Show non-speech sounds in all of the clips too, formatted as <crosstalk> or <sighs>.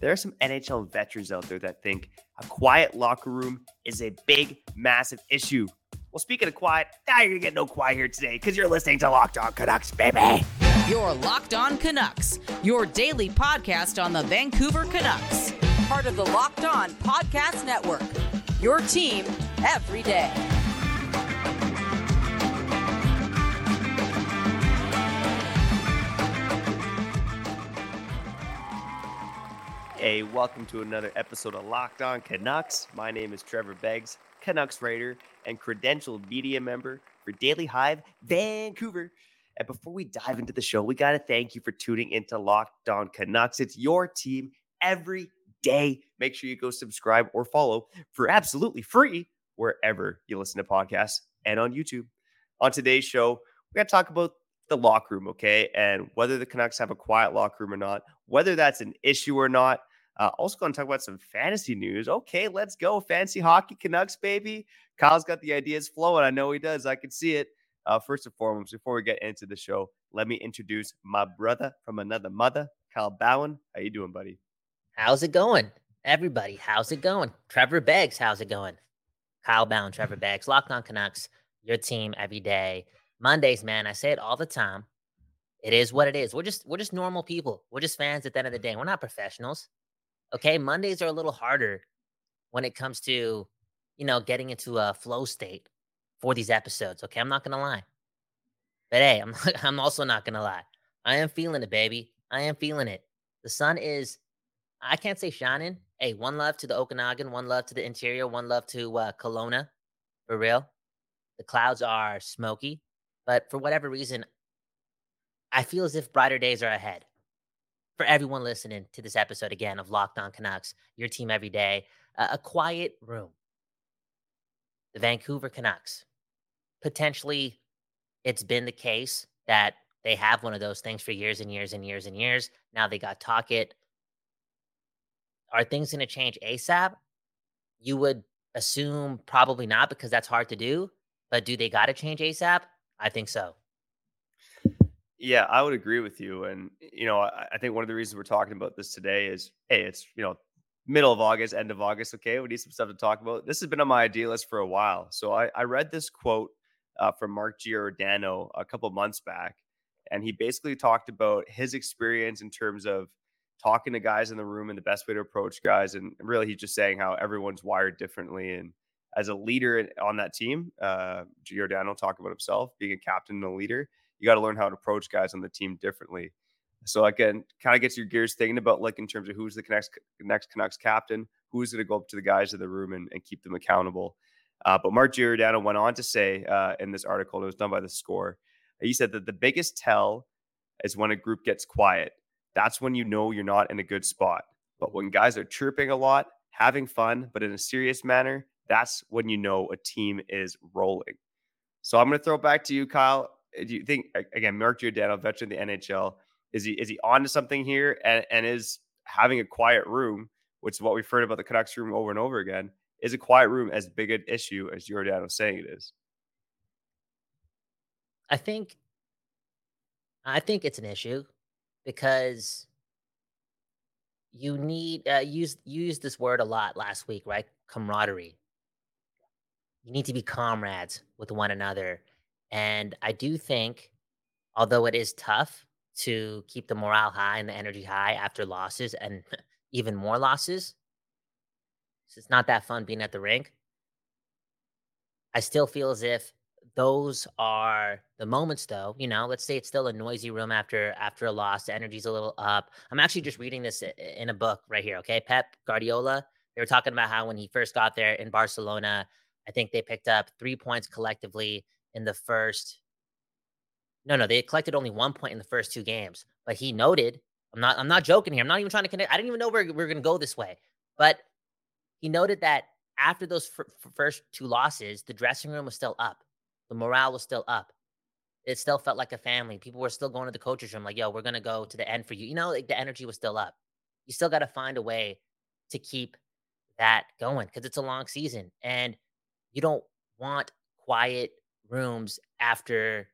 there are some NHL veterans out there that think a quiet locker room is a big, massive issue. Well, speaking of quiet, now you're gonna get no quiet here today because you're listening to Locked On Canucks, baby. Your Locked On Canucks, your daily podcast on the Vancouver Canucks, part of the Locked On Podcast Network. Your team every day. Hey, welcome to another episode of Locked On Canucks. My name is Trevor Beggs, Canucks writer and credentialed media member for Daily Hive Vancouver. And before we dive into the show, we got to thank you for tuning into Locked On Canucks. It's your team every day. Make sure you go subscribe or follow for absolutely free wherever you listen to podcasts and on YouTube. On today's show, we got to talk about the locker room, okay? And whether the Canucks have a quiet locker room or not, whether that's an issue or not, uh, also going to talk about some fantasy news. Okay, let's go. Fancy hockey Canucks, baby. Kyle's got the ideas flowing. I know he does. I can see it. Uh, first and foremost, before we get into the show, let me introduce my brother from another mother, Kyle Bhawan. How you doing, buddy? How's it going? Everybody, how's it going? Trevor Beggs, how's it going? Kyle Bhawan, Trevor <laughs> Beggs, Locked on Canucks, your team every day. Mondays, man, I say it all the time. It is what it is. We're just we're just normal people. We're just fans at the end of the day. We're not professionals. Okay, Mondays are a little harder when it comes to, you know, getting into a flow state for these episodes. Okay, I'm not gonna lie, but hey, I'm <laughs> I'm also not gonna lie. I am feeling it, baby. I am feeling it. The sun is, I can't say shining. Hey, one love to the Okanagan, one love to the interior, one love to uh, Kelowna, for real. The clouds are smoky, but for whatever reason, I feel as if brighter days are ahead for everyone listening to this episode again of Locked On Canucks, your team every day, uh, a quiet room. The Vancouver Canucks. Potentially, it's been the case that they have one of those things for years and years and years and years. Now they got Tocchet. Are things going to change ASAP? You would assume probably not because that's hard to do. But do they got to change ASAP? I think so. Yeah, I would agree with you. And, you know, I, I, think one of the reasons we're talking about this today is hey, it's, you know, middle of August, end of August. Okay. We need some stuff to talk about. This has been on my idea list for a while. So I, I read this quote uh, from Mark Giordano a couple months back. And he basically talked about his experience in terms of talking to guys in the room and the best way to approach guys. And really, he's just saying how everyone's wired differently. And as a leader on that team, uh, Giordano talked about himself being a captain and a leader you got to learn how to approach guys on the team differently. So again, kind of gets your gears thinking about like in terms of who's the next next Canucks captain, who's going to go up to the guys in the room and, and keep them accountable. Uh, but Mark Giordano went on to say uh, in this article, it was done by the Score. He said that the biggest tell is when a group gets quiet. That's when you know you're not in a good spot. But when guys are chirping a lot, having fun, but in a serious manner, that's when you know a team is rolling. So I'm going to throw it back to you, Kyle. Uh, do you think again, Mark Giordano, veteran of the NHL, is he is he on to something here and, and is having a quiet room, which is what we've heard about the Canucks room over and over again, is a quiet room as big an issue as Giordano is saying it is? I think I think it's an issue because you need uh, use use this word a lot last week, right? Camaraderie. You need to be comrades with one another and I do think, although it is tough to keep the morale high and the energy high after losses and <laughs> even more losses, it's not that fun being at the rink. I still feel as if those are the moments though you know? Let's say it's still a noisy room after after a loss the energy's a little up. I'm actually just reading this in a book right here okay? Pep guardiola they were talking about how when he first got there in barcelona i think they picked up three points collectively in the first. No, no, they collected only one point in the first two games. But he noted, I'm not, I'm not joking here. I'm not even trying to connect. I didn't even know we're, we're going to go this way. But he noted that after those f- first two losses, the dressing room was still up. The morale was still up. It still felt like a family. People were still going to the coaches room, like, yo, we're going to go to the end for you. You know, like the energy was still up. You still got to find a way to keep that going because it's a long season and you don't want quiet rooms after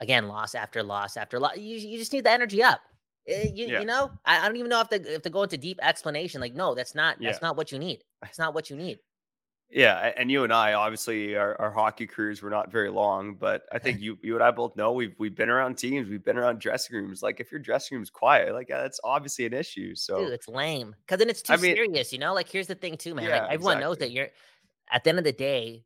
again loss after loss after loss. You, you just need the energy up. Eh, you, yeah. you know, I, I, don't even know if to if to go into deep explanation. Like, no, that's not that's yeah. not what you need. That's not what you need. Yeah, and you and I obviously our, our hockey careers were not very long, but I think <laughs> you you and I both know we've we've been around teams, we've been around dressing rooms. Like if your dressing room's quiet, like that's obviously an issue. So Dude, it's lame because then it's too I mean, serious. You know, like here's the thing too, man. Yeah, like, everyone exactly. knows that you're at the end of the day,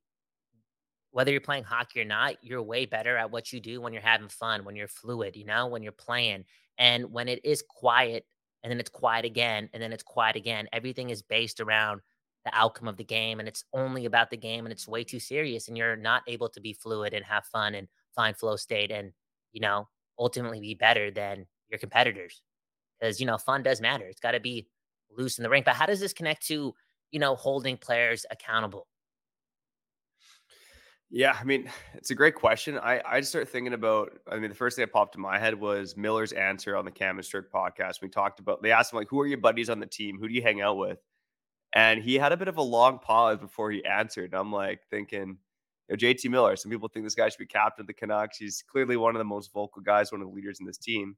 whether you're playing hockey or not, you're way better at what you do when you're having fun, when you're fluid. You know, when you're playing, and when it is quiet, and then it's quiet again, and then it's quiet again. Everything is based around the outcome of the game and it's only about the game and it's way too serious and you're not able to be fluid and have fun and find flow state and you know ultimately be better than your competitors because you know fun does matter it's got to be loose in the ring but how does this connect to you know holding players accountable yeah, I mean, it's a great question. I I just started thinking about. I mean, the first thing that popped in my head was Miller's answer on the Cam and Strick podcast. We talked about. They asked him like, "Who are your buddies on the team? Who do you hang out with?" And he had a bit of a long pause before he answered. And I'm like thinking, you know, JT Miller, some people think this guy should be captain of the Canucks. He's clearly one of the most vocal guys, one of the leaders in this team.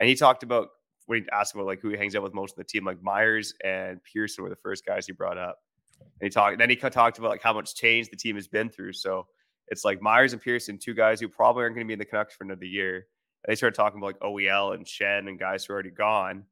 And he talked about when he asked about like who he hangs out with most of the team, like Myers and Pearson were the first guys he brought up. And he talked, then he talked about like how much change the team has been through. So it's like Myers and Pearson, two guys who probably aren't going to be in the Canucks for another year. And they started talking about like OEL and Shen and guys who are already gone.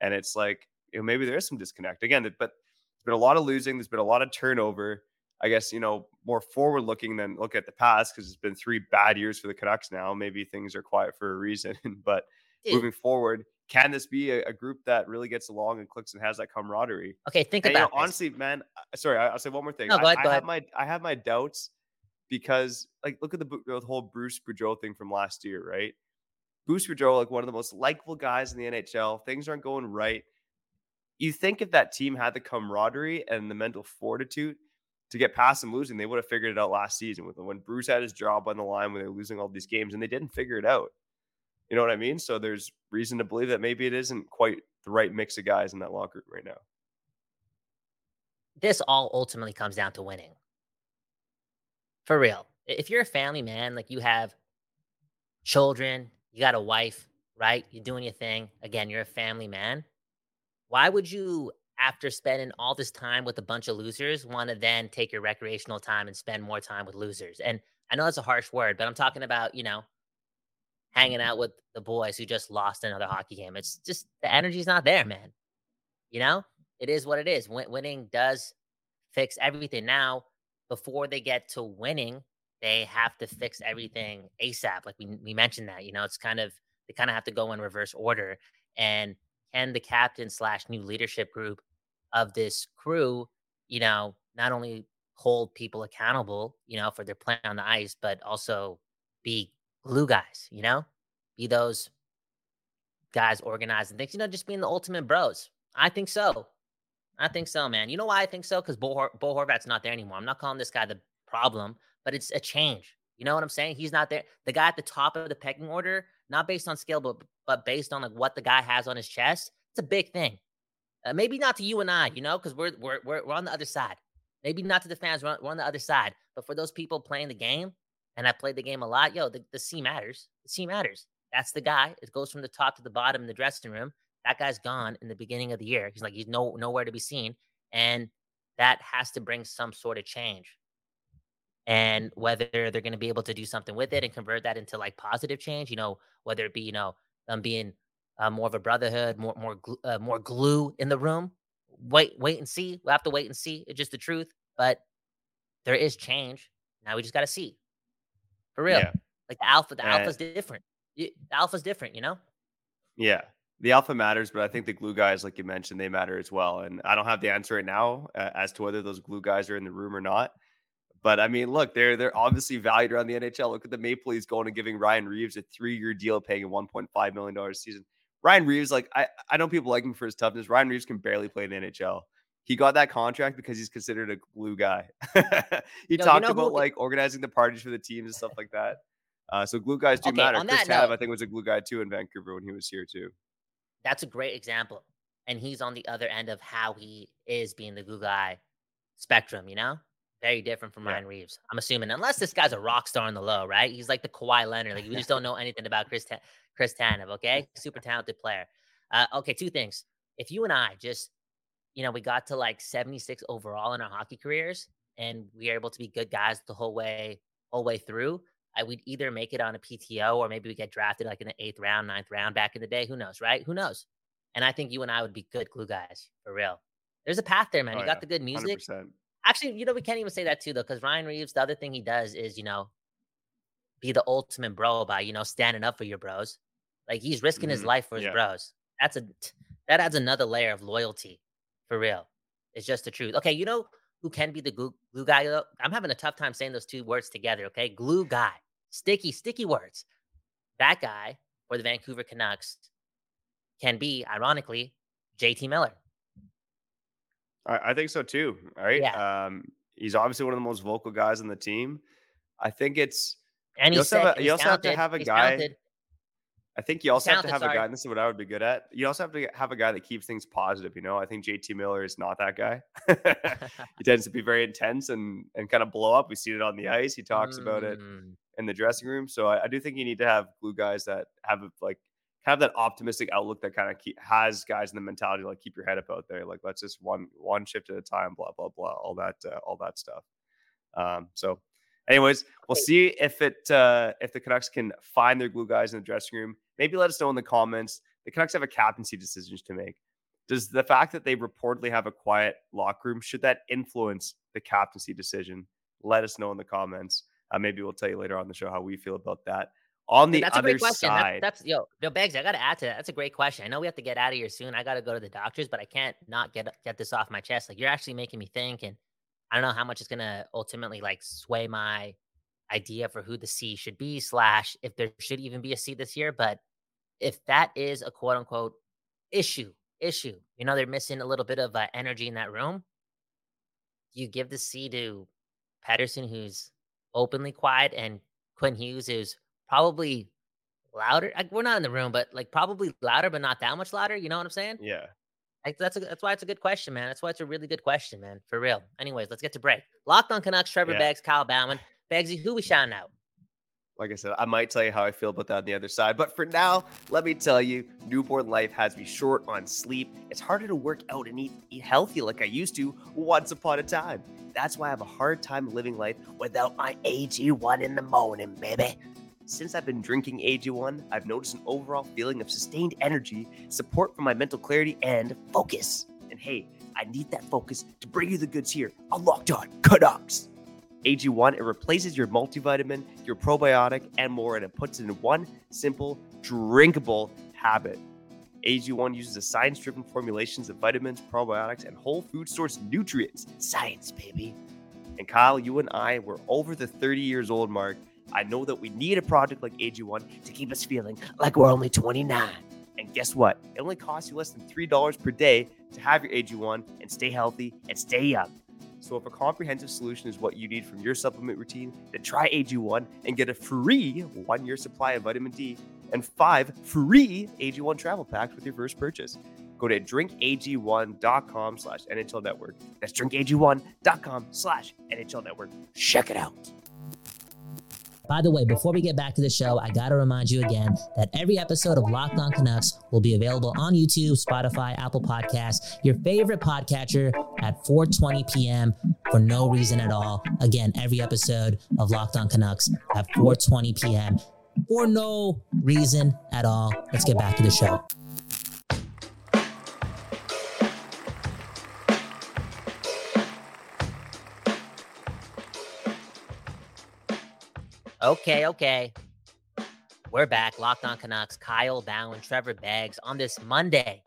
And it's like, you know, maybe there is some disconnect again, but there's been a lot of losing. There's been a lot of turnover. I guess, you know, more forward looking than look at the past because it's been three bad years for the Canucks now. Maybe things are quiet for a reason. <laughs> but moving forward, can this be a, a, group that really gets along and clicks and has that camaraderie? Okay, think and, about you know, honestly, man. Sorry, I, will say one more thing. No, go ahead, I, go I have my I have my doubts because like look at the, the whole Bruce Boudreau thing from last year, right? Bruce Boudreau, like one of the most likable guys in the NHL. Things aren't going right you think if that team had the camaraderie and the mental fortitude to get past them losing, they would have figured it out last season with when Bruce had his job on the line when they were losing all these games and they didn't figure it out. You know what I mean? So there's reason to believe that maybe it isn't quite the right mix of guys in that locker room right now. This all ultimately comes down to winning. For real. If you're a family man, like you have children, you got a wife, right? You're doing your thing. Again, you're a family man why would you, after spending all this time with a bunch of losers, want to then take your recreational time and spend more time with losers? And I know that's a harsh word, but I'm talking about, you know, hanging out with the boys who just lost another hockey game. It's just the energy's not there, man. You know, it is what it is. Win- winning does fix everything. Now, before they get to winning, they have to fix everything ASAP. Like we, we mentioned that, you know, it's kind of, they kind of have to go in reverse order. And can the captain slash new leadership group of this crew, you know, not only hold people accountable, you know, for their play on the ice, but also be glue guys, you know, be those guys organizing things, you know, just being the ultimate bros. I think so. I think so, man. You know why I think so? Because Bo, Hor- Bo Horvat's not there anymore. I'm not calling this guy the problem, but it's a change. You know what I'm saying? He's not there. The guy at the top of the pecking order, not based on skill, but but based on like what the guy has on his chest, it's a big thing. Uh, maybe not to you and I, you know, because we're, we're we're we're on the other side. Maybe not to the fans, we're on, we're on the other side. But for those people playing the game, and I played the game a lot, yo, the, the C matters. The C matters. That's the guy. It goes from the top to the bottom in the dressing room. That guy's gone in the beginning of the year. He's like he's no nowhere to be seen, and that has to bring some sort of change and whether they're going to be able to do something with it and convert that into like positive change you know whether it be you know them being uh, more of a brotherhood more more uh, more glue in the room wait wait and see we'll have to wait and see it's just the truth but there is change now we just got to see for real yeah. like the alpha the alpha's different the alpha's different you know yeah the alpha matters, but I think the glue guys, like you mentioned, they matter as well. And I don't have the answer right now uh, as to whether those glue guys are in the room or not. But I mean, look, they're they're obviously valued around the NHL. Look at the Maple Leafs going and giving Ryan Reaves a three-year deal, paying him 1.5 million dollars a season. Ryan Reaves, like I, I know people like him for his toughness. Ryan Reaves can barely play in the NHL. He got that contract because he's considered a glue guy. <laughs> he talked you know about who, like organizing the parties for the teams and stuff like that. Uh, so glue guys do okay, matter. Chris Tanev, I think, was a glue guy too in Vancouver when he was here too. That's a great example, and he's on the other end of how he is being the glue guy spectrum. You know, very different from Yeah. Ryan Reaves. I'm assuming, unless this guy's a rock star on the low, right? He's like the Kawhi Leonard. Like we just don't know anything about Chris Ta- Chris Tanev. Okay, super talented player. Uh, okay, two things. If you and I just, you know, we got to like 76 overall in our hockey careers, and we are able to be good guys the whole way, whole way through, I would either make it on a PTO or maybe we get drafted like in the eighth round, ninth round back in the day. Who knows, right? Who knows? And I think you and I would be good glue guys for real. There's a path there, man. Oh, you got yeah, the good music. 100%. Actually, you know, we can't even say that too, though, because Ryan Reaves, the other thing he does is, you know, be the ultimate bro by, you know, standing up for your bros. Like he's risking his Mhm, life for his yeah. bros. That's a that adds another layer of loyalty for real. It's just the truth. Okay, you know who can be the glue, glue guy though? I'm having a tough time saying those two words together. Okay, glue guy, sticky, sticky words. That guy for the Vancouver Canucks can be, ironically, JT Miller. I, I think so too. Right. Um, he's obviously one of the most vocal guys on the team. I think it's. And You he's also have a- you also have to have a he's guy- talented. I think you also have to have a guy. And this is what I would be good at. You also have to have a guy that keeps things positive. You know, I think JT Miller is not that guy. <laughs> <laughs> he tends to be very intense and and kind of blow up. We see it on the ice. He talks about it Mm. in the dressing room. So I, I do think you need to have glue guys that have a- like have that optimistic outlook that kind of keep, has guys in the mentality like keep your head up out there. Like let's just one one shift at a time. Blah blah blah. All that uh, all that stuff. Um, so, anyways, we'll see if it uh, if the Canucks can find their glue guys in the dressing room. Maybe let us know in the comments. The Canucks have a captaincy decisions to make. Does the fact that they reportedly have a quiet locker room should that influence the captaincy decision? Let us know in the comments. Uh, maybe we'll tell you later on the show how we feel about that. On the that's a other great question. That- side, that's yo, yo, Bags. I got to add to that. That's a great question. I know we have to get out of here soon. I got to go to the doctors, but I can't not get get this off my chest. Like you're actually making me think, and I don't know how much it's gonna ultimately like sway my idea for who the C should be slash if there should even be a C this year. But if that is a quote unquote issue, issue, you know, they're missing a little bit of uh, energy in that room. You give the C to Pettersson, who's openly quiet, and Quinn Hughes, who's probably louder. Like, we're not in the room, but like probably louder, but not that much louder. You know what I'm saying? yeah. That's a, that's why it's a good question, man. That's why it's a really good question, man. For real. Anyways, let's get to break. Locked on Canucks, Trevor Yeah. Beggs, Kyle Bhawan. Beggsy, who we shouting out? Like I said, I might tell you how I feel about that on the other side. But for now, let me tell you, newborn life has me short on sleep. It's harder to work out and eat, eat healthy like I used to once upon a time. That's why I have a hard time living life without my AG1 in the morning, baby. Since I've been drinking AG1, I've noticed an overall feeling of sustained energy, support for my mental clarity, and focus. And hey, I need that focus to bring you the goods here on Locked On Canucks. AG1, it replaces your multivitamin, your probiotic, and more, and it puts it in one simple, drinkable habit. AG1 uses a science driven formulations of vitamins, probiotics, and whole food source nutrients. Science, baby. And Kyle, you and I, we're over the 30 years old mark. I know that we need a product like AG1 to keep us feeling like we're only 29. And guess what? It only costs you less than $3 per day to have your AG1 and stay healthy and stay young. So if a comprehensive solution is what you need from your supplement routine, then try AG1 and get a free one-year supply of vitamin D and five free AG1 travel packs with your first purchase. Go to drinkag1.com slash NHL Network. That's drinkag1.com slash NHL Network. Check it out. By the way, before we get back to the show, I got to remind you again that every episode of Locked On Canucks will be available on YouTube, Spotify, Apple Podcasts, your favorite podcatcher at 4:20 p.m. for no reason at all. Again, every episode of Locked On Canucks at 4:20 p.m. for no reason at all. Let's get back to the show. Okay, okay. We're back. Locked on Canucks. Kyle Bhawan, Trevor Beggs on this Monday.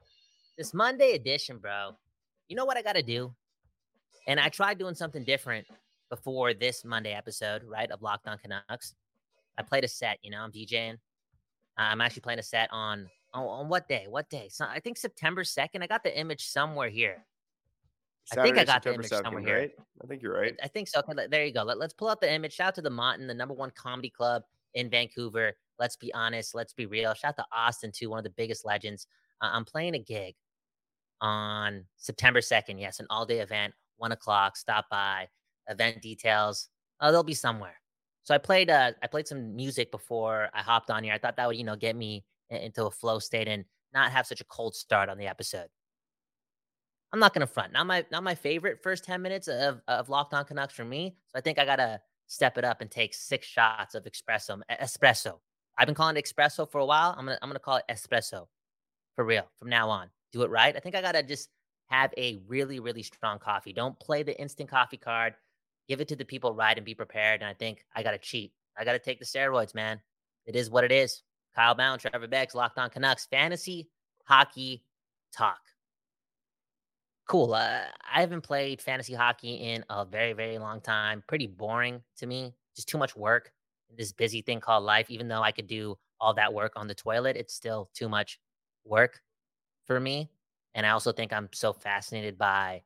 This Monday edition, bro. You know what I got to do? And I tried doing something different before this Monday episode, right, of Locked on Canucks. I played a set, you know, I'm DJing. I'm actually playing a set on, on, on what day? What day? So I think September 2nd. I got the image somewhere here. I think I got the image somewhere here. right? I think you're right. I think so. Okay, there you go. Let, us pull up the image. Shout out to the Monton, the number one comedy club in Vancouver. Let's be honest. Let's be real. Shout out to Austin too, one of the biggest legends. Uh, I'm playing a gig on September 2nd. Yes, an all day event, one o'clock. Stop by. event details. Uh, they'll be somewhere. So I played uh, I played some music before I hopped on here. I thought that would you know get me into a flow state and not have such a cold start on the episode. I'm not gonna front. Not my not my favorite first 10 minutes of, of Locked On Canucks for me. So I think I gotta step it up and take six shots of espresso. Espresso. I've been calling it espresso for a while. I'm gonna I'm gonna call it espresso for real from now on. Do it right. I think I gotta just have a really really strong coffee. Don't play the instant coffee card. Give it to the people right and be prepared. And I think I gotta cheat. I gotta take the steroids, man. It is what it is. Kyle Bhawan, Trevor Beggs, Locked On Canucks, fantasy hockey talk cool. Uh, I haven't played fantasy hockey in a very, very long time. Pretty boring to me. Just too much work this busy thing called life. Even though I could do all that work on the toilet, it's still too much work for me. And I also think I'm so fascinated by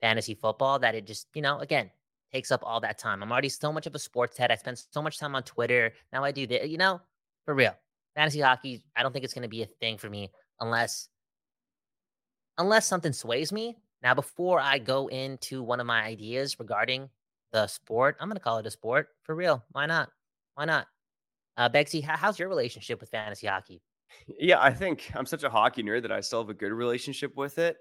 fantasy football that it just, you know, again, takes up all that time. I'm already so much of a sports head. I spend so much time on Twitter. Now I do that, you know, for real. Fantasy hockey, I don't think it's going to be a thing for me unless unless something sways me. Now, before I go into one of my ideas regarding the sport, I'm going to call it a sport for real. Why not? Why not? Uh, Beggsy, how's your relationship with fantasy hockey? Yeah, I think I'm such a hockey nerd that I still have a good relationship with it,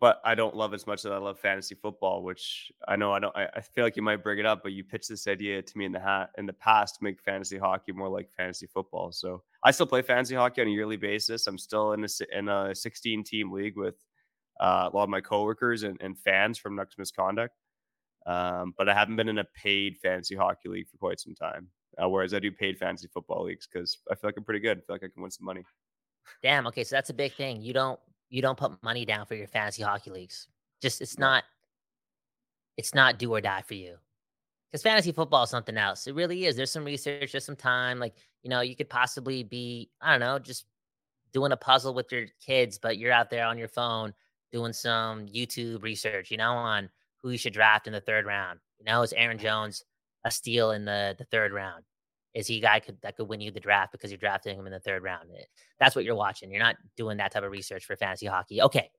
but I don't love as much as I love fantasy football, which I know I don't. I, I feel like you might bring it up, but you pitched this idea to me in the hat in the past to make fantasy hockey more like fantasy football. So I still play fantasy hockey on a yearly basis. I'm still in a in a 16 team league with uh, a lot of my coworkers and, and fans from Nucks Misconduct. Um, but I haven't been in a paid fantasy hockey league for quite some time. Uh, whereas I do paid fantasy football leagues because I feel like I'm pretty good. I feel like I can win some money. Damn. Okay, so that's a big thing. You don't you don't put money down for your fantasy hockey leagues. Just it's not it's not do or die for you. Because fantasy football is something else. It really is. There's some research, there's some time. Like, you know, you could possibly be, I don't know, just doing a puzzle with your kids, but you're out there on your phone doing some YouTube research, you know, on who you should draft in the third round. You know, is Aaron Jones a steal in the the third round? Is he a guy could, that could win you the draft because you're drafting him in the third round? Eh, that's what you're watching. You're not doing that type of research for fantasy hockey. Okay,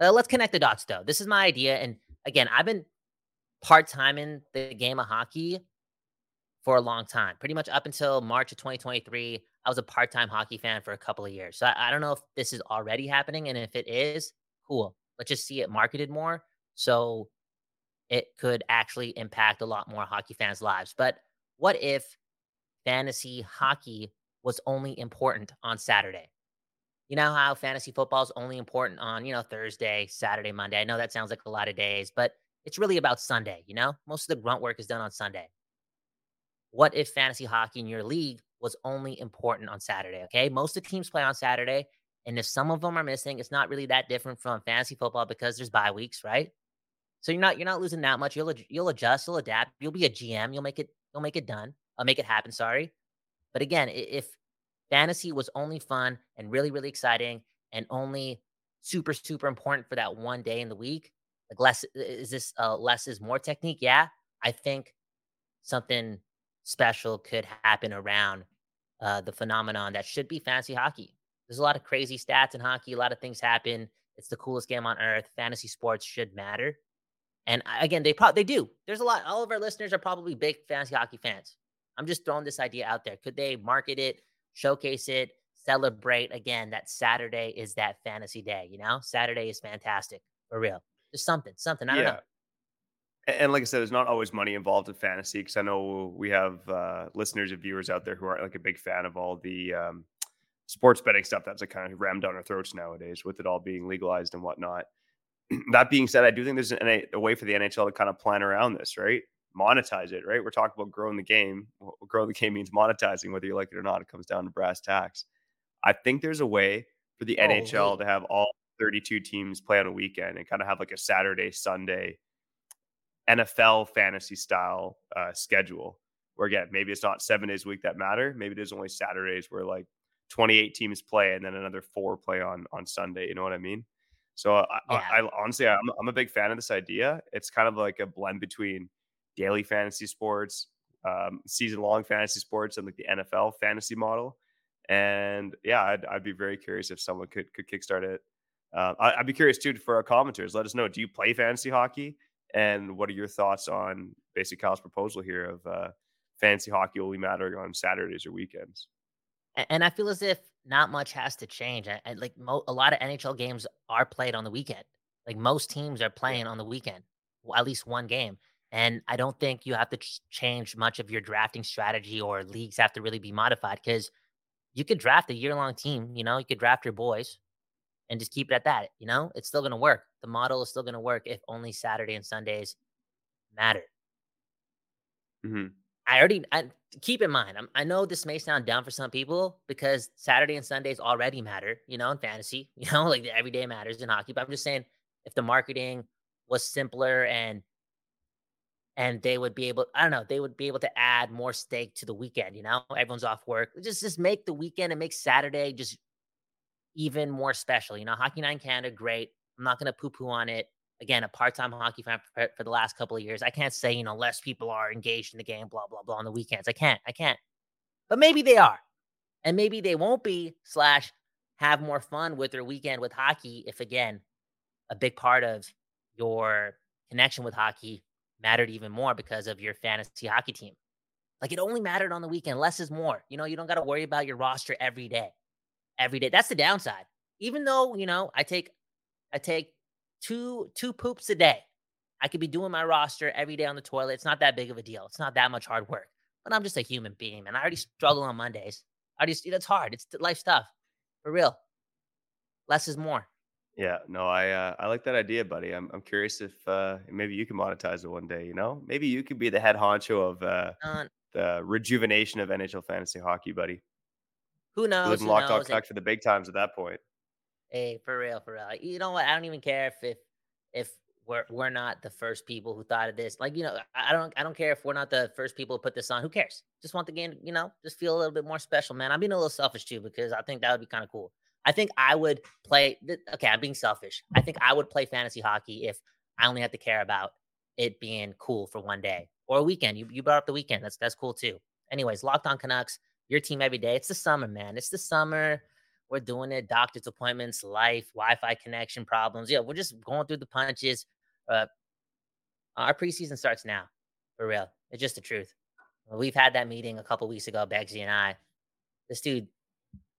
uh, let's connect the dots though. This is my idea, and again, I've been part time in the game of hockey for a long time, pretty much up until March of 2023. I was a part time hockey fan for a couple of years. So I, I don't know if this is already happening, and if it is, cool. Let's just see it marketed more so it could actually impact a lot more hockey fans' lives. But what if fantasy hockey was only important on Saturday? You know how fantasy football is only important on, you know, Thursday, Saturday, Monday. I know that sounds like a lot of days, but it's really about Sunday, you know? Most of the grunt work is done on Sunday. What if fantasy hockey in your league was only important on Saturday? Okay. Most of the teams play on Saturday. And if some of them are missing, it's not really that different from fantasy football because there's bye weeks, right? So you're not you're not losing that much. You'll you'll adjust, you'll adapt. You'll be a GM. You'll make it you'll make it done. I'll make it happen. Sorry, but again, if fantasy was only fun and really really exciting and only super super important for that one day in the week, like less is this uh, less is more technique? Yeah, I think something special could happen around uh, the phenomenon that should be fantasy hockey. There's a lot of crazy stats in hockey. A lot of things happen. It's the coolest game on earth. Fantasy sports should matter. And again, they probably they do. There's a lot. All of our listeners are probably big fantasy hockey fans. I'm just throwing this idea out there. Could they market it, showcase it, celebrate again that Saturday is that fantasy day? You know, Saturday is fantastic for real. Just something, something. I don't yeah. know. And like I said, there's not always money involved in fantasy because I know we have uh, listeners and viewers out there who aren't like a big fan of all the um, sports betting stuff that's like kind of rammed down our throats nowadays with it all being legalized and whatnot. <clears throat> that being said, I do think there's an, a way for the NHL to kind of plan around this, right? Monetize it, right? We're talking about growing the game. Well, growing the game means monetizing, whether you like it or not. It comes down to brass tacks. I think there's a way for the oh, NHL to have all 32 teams play on a weekend and kind of have like a Saturday, Sunday NFL fantasy style uh, schedule. Where again, maybe it's not seven days a week that matter. Maybe there's only Saturdays where like 28 teams play and then another four play on on Sunday. You know what I mean? So I, yeah. I, I honestly, I'm, I'm a big fan of this idea. It's kind of like a blend between daily fantasy sports, um, season long fantasy sports, and like the NFL fantasy model. And yeah, I'd, I'd be very curious if someone could could kickstart it. Uh, I, would be curious too for our commenters. Let us know. Do you play fantasy hockey? And what are your thoughts on basically Kyle's proposal here of uh, fantasy hockey only mattering on Saturdays or weekends? And I feel as if not much has to change. And like mo- a lot of NHL games are played on the weekend. Like most teams are playing on the weekend, well, at least one game. And I don't think you have to ch- change much of your drafting strategy or leagues have to really be modified because you could draft a year long team. You know, you could draft your boys and just keep it at that. You know, it's still going to work. The model is still going to work if only Saturday and Sundays matter. Mm-hmm. I already I, keep in mind. I'm, i know this may sound dumb for some people because Saturday and Sundays already matter. You know, in fantasy. <laughs> You know, like every day matters in hockey. But I'm just saying, if the marketing was simpler and and they would be able, I don't know, they would be able to add more stake to the weekend. You know, everyone's off work. Just just make the weekend and make Saturday just even more special. You know, Hockey in Canada, great. I'm not going to poo poo on it. Again, a part time hockey fan for, for the last couple of years. I can't say, you know, less people are engaged in the game, blah, blah, blah, on the weekends. I can't. I can't. But maybe they are. And maybe they won't be, slash, have more fun with their weekend with hockey if, again, a big part of your connection with hockey mattered even more because of your fantasy hockey team. Like it only mattered on the weekend. Less is more. You know, you don't got to worry about your roster every day every day. That's the downside. Even though, you know, I take I take two two poops a day. I could be doing my roster every day on the toilet. It's not that big of a deal. It's not that much hard work. But I'm just a human being, man. I already struggle on Mondays. I just it's hard. It's life stuff. For real. Less is more. Yeah, no, I uh, I like that idea, buddy. I'm I'm curious if uh, maybe you can monetize it one day. You know, maybe you could be the head honcho of uh, the rejuvenation of NHL fantasy hockey, buddy. Who knows? Living locked on Canucks for the big times at that point. Hey, for real, for real. You know what? I don't even care if if if we're we're not the first people who thought of this. Like, you know, I don't I don't care if we're not the first people to put this on. Who cares? Just want the game, you know, just feel a little bit more special, man. I'm being a little selfish too because I think that would be kind of cool. I think I would play. Okay, I'm being selfish. I think I would play fantasy hockey if I only had to care about it being cool for one day or a weekend. You you brought up the weekend. That's that's cool too. Anyways, locked on Canucks your team every day. It's the summer, man. It's the summer. We're doing it. Doctor's appointments, life, Wi-Fi connection problems. Yeah, we're just going through the punches. Uh, our preseason starts now, for real. It's just the truth. We've had that meeting a couple weeks ago, Beggsy and I. This dude,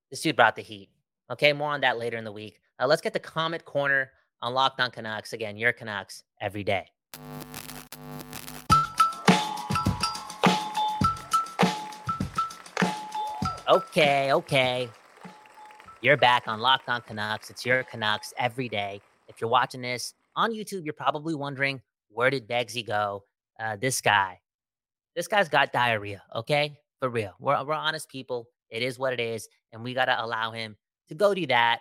this dude brought the heat. Okay, more on that later in the week. Uh, let's get the comment corner on Locked On Canucks. Again, your Canucks every day. Okay, okay. You're back on Locked On Canucks. It's your Canucks every day. If you're watching this on YouTube, you're probably wondering where did Beggsy go? Uh, this guy, this guy's got diarrhea. Okay, for real. We're we're honest people. It is what it is, and we gotta allow him to go do that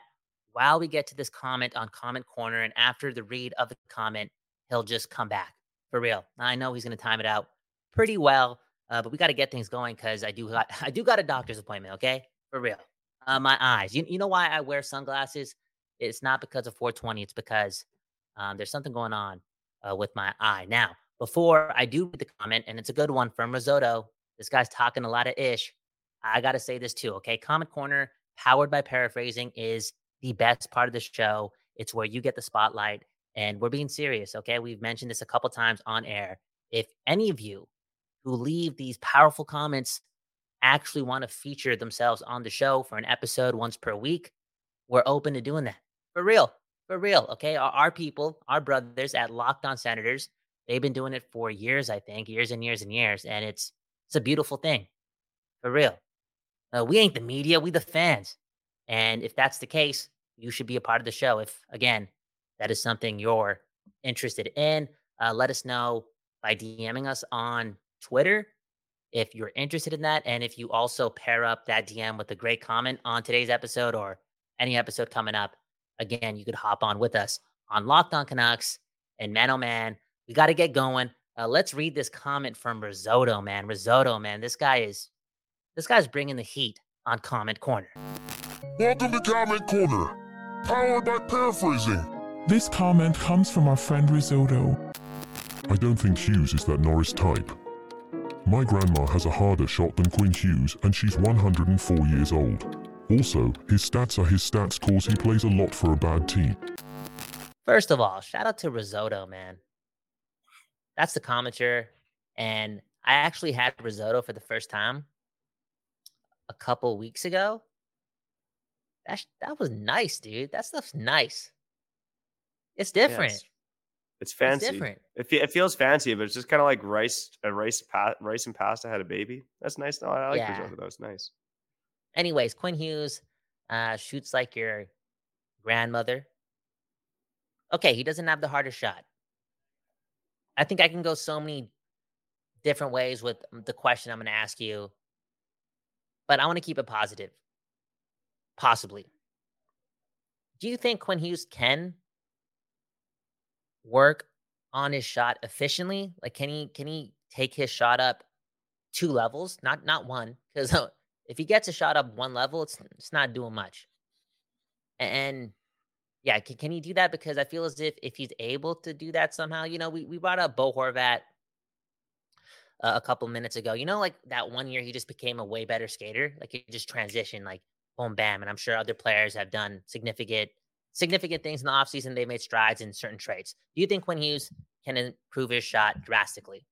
while we get to this comment on Comment Corner. And after the read of the comment, he'll just come back for real. I know he's gonna time it out pretty well. Uh, but we got to get things going because I do got <laughs> I do got a doctor's appointment. Okay, for real. Uh, my eyes. You you know why I wear sunglasses? It's not because of 420. It's because um, there's something going on uh, with my eye. Now, before I do the comment, and it's a good one from Risotto. This guy's talking a lot of ish. I got to say this too. Okay, Comment Corner, powered by Paraphrasing, is the best part of the show. It's where you get the spotlight, and we're being serious. Okay, we've mentioned this a couple times on air. If any of you who leave these powerful comments actually want to feature themselves on the show for an episode once per week, we're open to doing that. For real. For real. Okay. Our, our people, our brothers at Locked On Senators, they've been doing it for years, I think, years and years and years. And it's it's a beautiful thing. For real. Uh, we ain't the media, we the fans. And if that's the case, you should be a part of the show. If again, that is something you're interested in, uh, let us know by DMing us on Twitter if you're interested in that. And if you also pair up that DM with a great comment on today's episode or any episode coming up, again, you could hop on with us on Locked On Canucks and Man Oh Man. We got to get going. Uh, let's read this comment from Risotto, man. Risotto, man. This guy is this guy's bringing the heat on Comment Corner. Welcome to Comment Corner, powered by paraphrasing. This comment comes from our friend Risotto. I don't think Hughes is that Norris type. My grandma has a harder shot than Quinn Hughes, and she's 104 years old. Also, his stats are his stats cause he plays a lot for a bad team. First of all, shout out to Risotto, man. That's the commenter. And I actually had risotto for the first time a couple weeks ago. That that was nice, dude. That stuff's nice. It's different. Yes. It's fancy. It's different. It, fe- it feels fancy, but it's just kind of like rice, a rice, pa- rice and pasta had a baby. That's nice. No, I like Yeah. risotto. That was nice. Anyways, Quinn Hughes uh, shoots like your grandmother. Okay, he doesn't have the hardest shot. I think I can go so many different ways with the question I'm going to ask you, but I want to keep it positive. Possibly. Do you think Quinn Hughes can work on his shot efficiently? Like, can he can he take his shot up two levels, not not one? Because if he gets a shot up one level, it's it's not doing much. And yeah, can, can he do that? Because I feel as if if he's able to do that somehow, you know, we, we brought up Bo Horvat uh, a couple minutes ago. You know, like that one year he just became a way better skater. Like he just transitioned, like boom, bam. And I'm sure other players have done significant significant things in the offseason. They made strides in certain traits. Do you think Quinn Hughes can improve his shot drastically?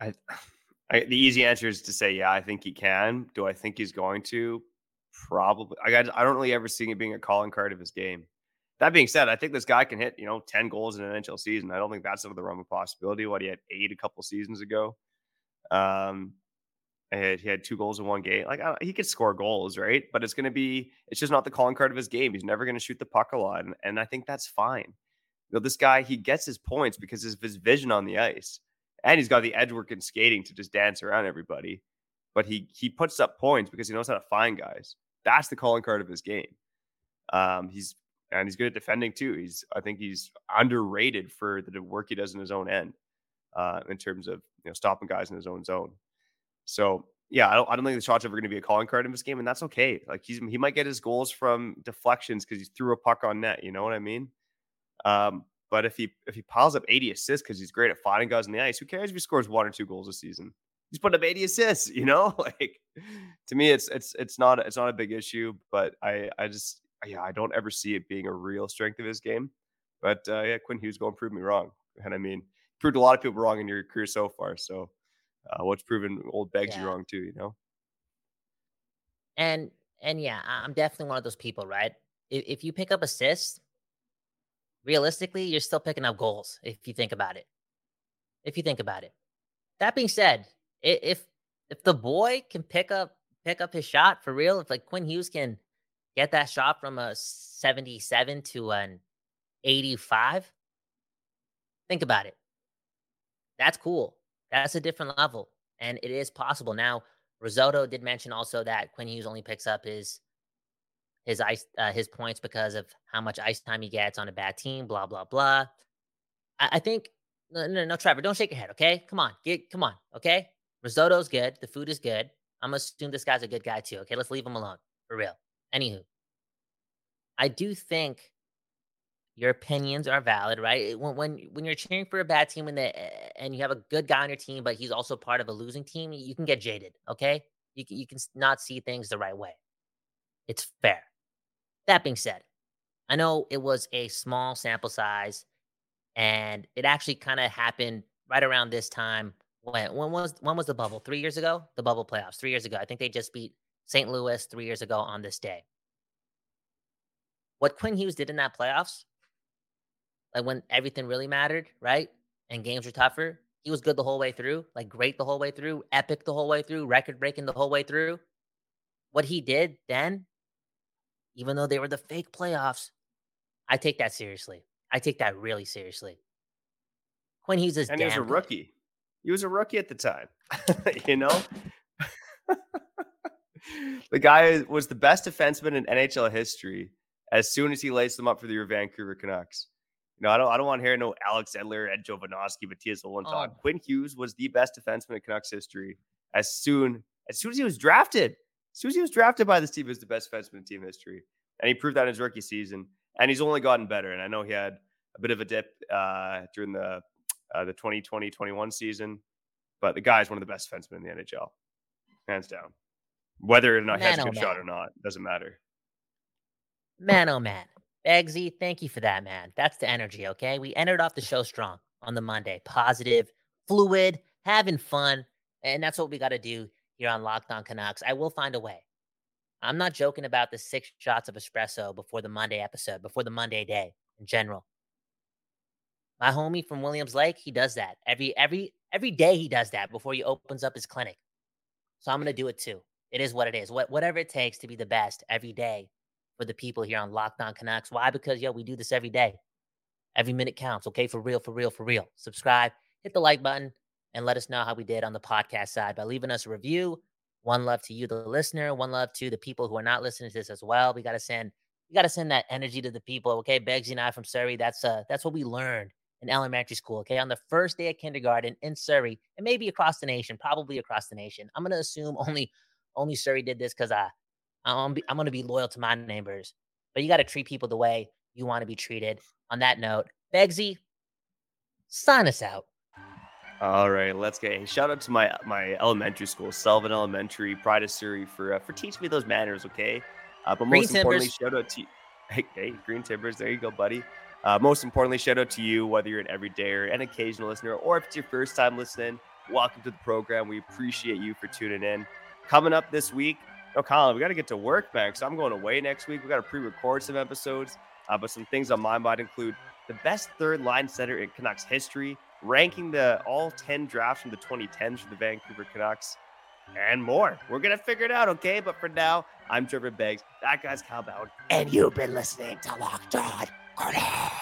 I, <sighs> I, the easy answer is to say, yeah, I think he can. Do I think he's going to? Probably. I got. I don't really ever see it being a calling card of his game. That being said, I think this guy can hit, you know, 10 goals in an NHL season. I don't think that's out of the realm of possibility. What he had eight a couple seasons ago. Um, he had, two goals in one game. Like he could score goals, right? But it's going to be, it's just not the calling card of his game. He's never going to shoot the puck a lot, and, and I think that's fine. You know, this guy he gets his points because of his vision on the ice, and he's got the edge work and skating to just dance around everybody. But he he puts up points because he knows how to find guys. That's the calling card of his game. Um, he's and he's good at defending too. He's I think he's underrated for the work he does in his own end, uh, in terms of you know stopping guys in his own zone. So yeah, I don't, I don't think the shot's ever going to be a calling card in this game, and that's okay. Like he's he might get his goals from deflections because he threw a puck on net. You know what I mean? Um, but if he if he piles up 80 assists because he's great at finding guys on the ice, who cares if he scores one or two goals a season? He's putting up 80 assists. You know, <laughs> like to me, it's it's it's not it's not a big issue. But I I just yeah I don't ever see it being a real strength of his game. But uh, yeah, Quinn Hughes going prove me wrong, and I mean proved a lot of people wrong in your career so far. So uh, what's proven old begs you wrong too, you know? And and yeah, I'm definitely one of those people, right? If, if you pick up assists, realistically, you're still picking up goals. If you think about it, if you think about it. That being said, if if the boy can pick up pick up his shot for real, if like Quinn Hughes can get that shot from a 77 to an 85, think about it. That's cool. That's a different level, and it is possible now. Risotto did mention also that Quinn Hughes only picks up his his ice uh, his points because of how much ice time he gets on a bad team. Blah blah blah. I, I think no, no no Trevor, don't shake your head. Okay, come on, get come on. Okay, risotto's good. The food is good. I'm gonna assume this guy's a good guy too. Okay, let's leave him alone for real. Anywho, I do think your opinions are valid, right? When when when you're cheering for a bad team and the and you have a good guy on your team, but he's also part of a losing team, you can get jaded. Okay, you you can not see things the right way. It's fair. That being said, I know it was a small sample size, and it actually kind of happened right around this time. When when was when was the bubble? Three years ago, the bubble playoffs. Three years ago, I think they just beat St. Louis three years ago on this day. What Quinn Hughes did in that playoffs, like when everything really mattered, right? And games were tougher, he was good the whole way through, like great the whole way through, epic the whole way through, record breaking the whole way through. What he did then, even though they were the fake playoffs, I take that seriously. I take that really seriously. Quinn Hughes is And he was a good. rookie. He was a rookie at the time. <laughs> you know? <laughs> <laughs> the guy was the best defenseman in NHL history as soon as he laced them up for the Vancouver Canucks. You know, I don't I don't want to hear no Alex Edler, Ed Jovanovski, Mattias Ohlund. Oh. Quinn Hughes was the best defenseman in Canucks history as soon as soon as he was drafted. As soon as he was drafted by this team, he was the best defenseman in team history. And he proved that in his rookie season. And he's only gotten better. And I know he had a bit of a dip uh, during the uh, the 2020-21 season, but the guy is one of the best defensemen in the NHL, hands down. Whether or not he has a Man, oh, shot or not doesn't matter. Man, oh man. Eggsy, thank you for that, man. That's the energy, okay? We entered off the show strong. on the Monday. Positive, fluid, having fun. And that's what we got to do here on Locked On Canucks. I will find a way. I'm not joking about the six shots of espresso before the Monday episode, before the Monday day in general. My homie from Williams Lake, he does that every every every day. He does that before he opens up his clinic. So I'm gonna do it too. It is what it is. What whatever it takes to be the best every day for the people here on Locked On Canucks. Why? Because yo, we do this every day. Every minute counts. Okay, for real, for real, for real. Subscribe, hit the like button, and let us know how we did on the podcast side by leaving us a review. One love to you, the listener. One love to the people who are not listening to this as well. We got to send, we got to send that energy to the people. Okay, Beggsy and I from Surrey. That's uh, that's what we learned in elementary school. Okay, on the first day of kindergarten in Surrey, and maybe across the nation, probably across the nation. I'm gonna assume <laughs> only, only Surrey did this because I, I'm, I'm gonna be loyal to my neighbors. But you got to treat people the way you want to be treated. On that note, Beggsy, sign us out. All right, let's get a shout out to my my elementary school, Selvin Elementary, Pride of Surrey, for uh, for teaching me those manners. Okay, uh, but Green most importantly, shout out to hey, hey Green Timbers. There you go, buddy. Uh, most importantly, shout out to you, whether you're an everydayer, an occasional listener, or if it's your first time listening. Welcome to the program. We appreciate you for tuning in. Coming up this week, no, Colin, we got to get to work, man. So I'm going away next week. We got to pre-record some episodes, uh, but some things on my mind include the best third line center in Canucks history, ranking the all 10 drafts from the 2010s for the Vancouver Canucks, and more. We're going to figure it out, okay? But for now, I'm Trevor Beggs. That guy's Kyle Bhawan. And you've been listening to Locked On Canucks.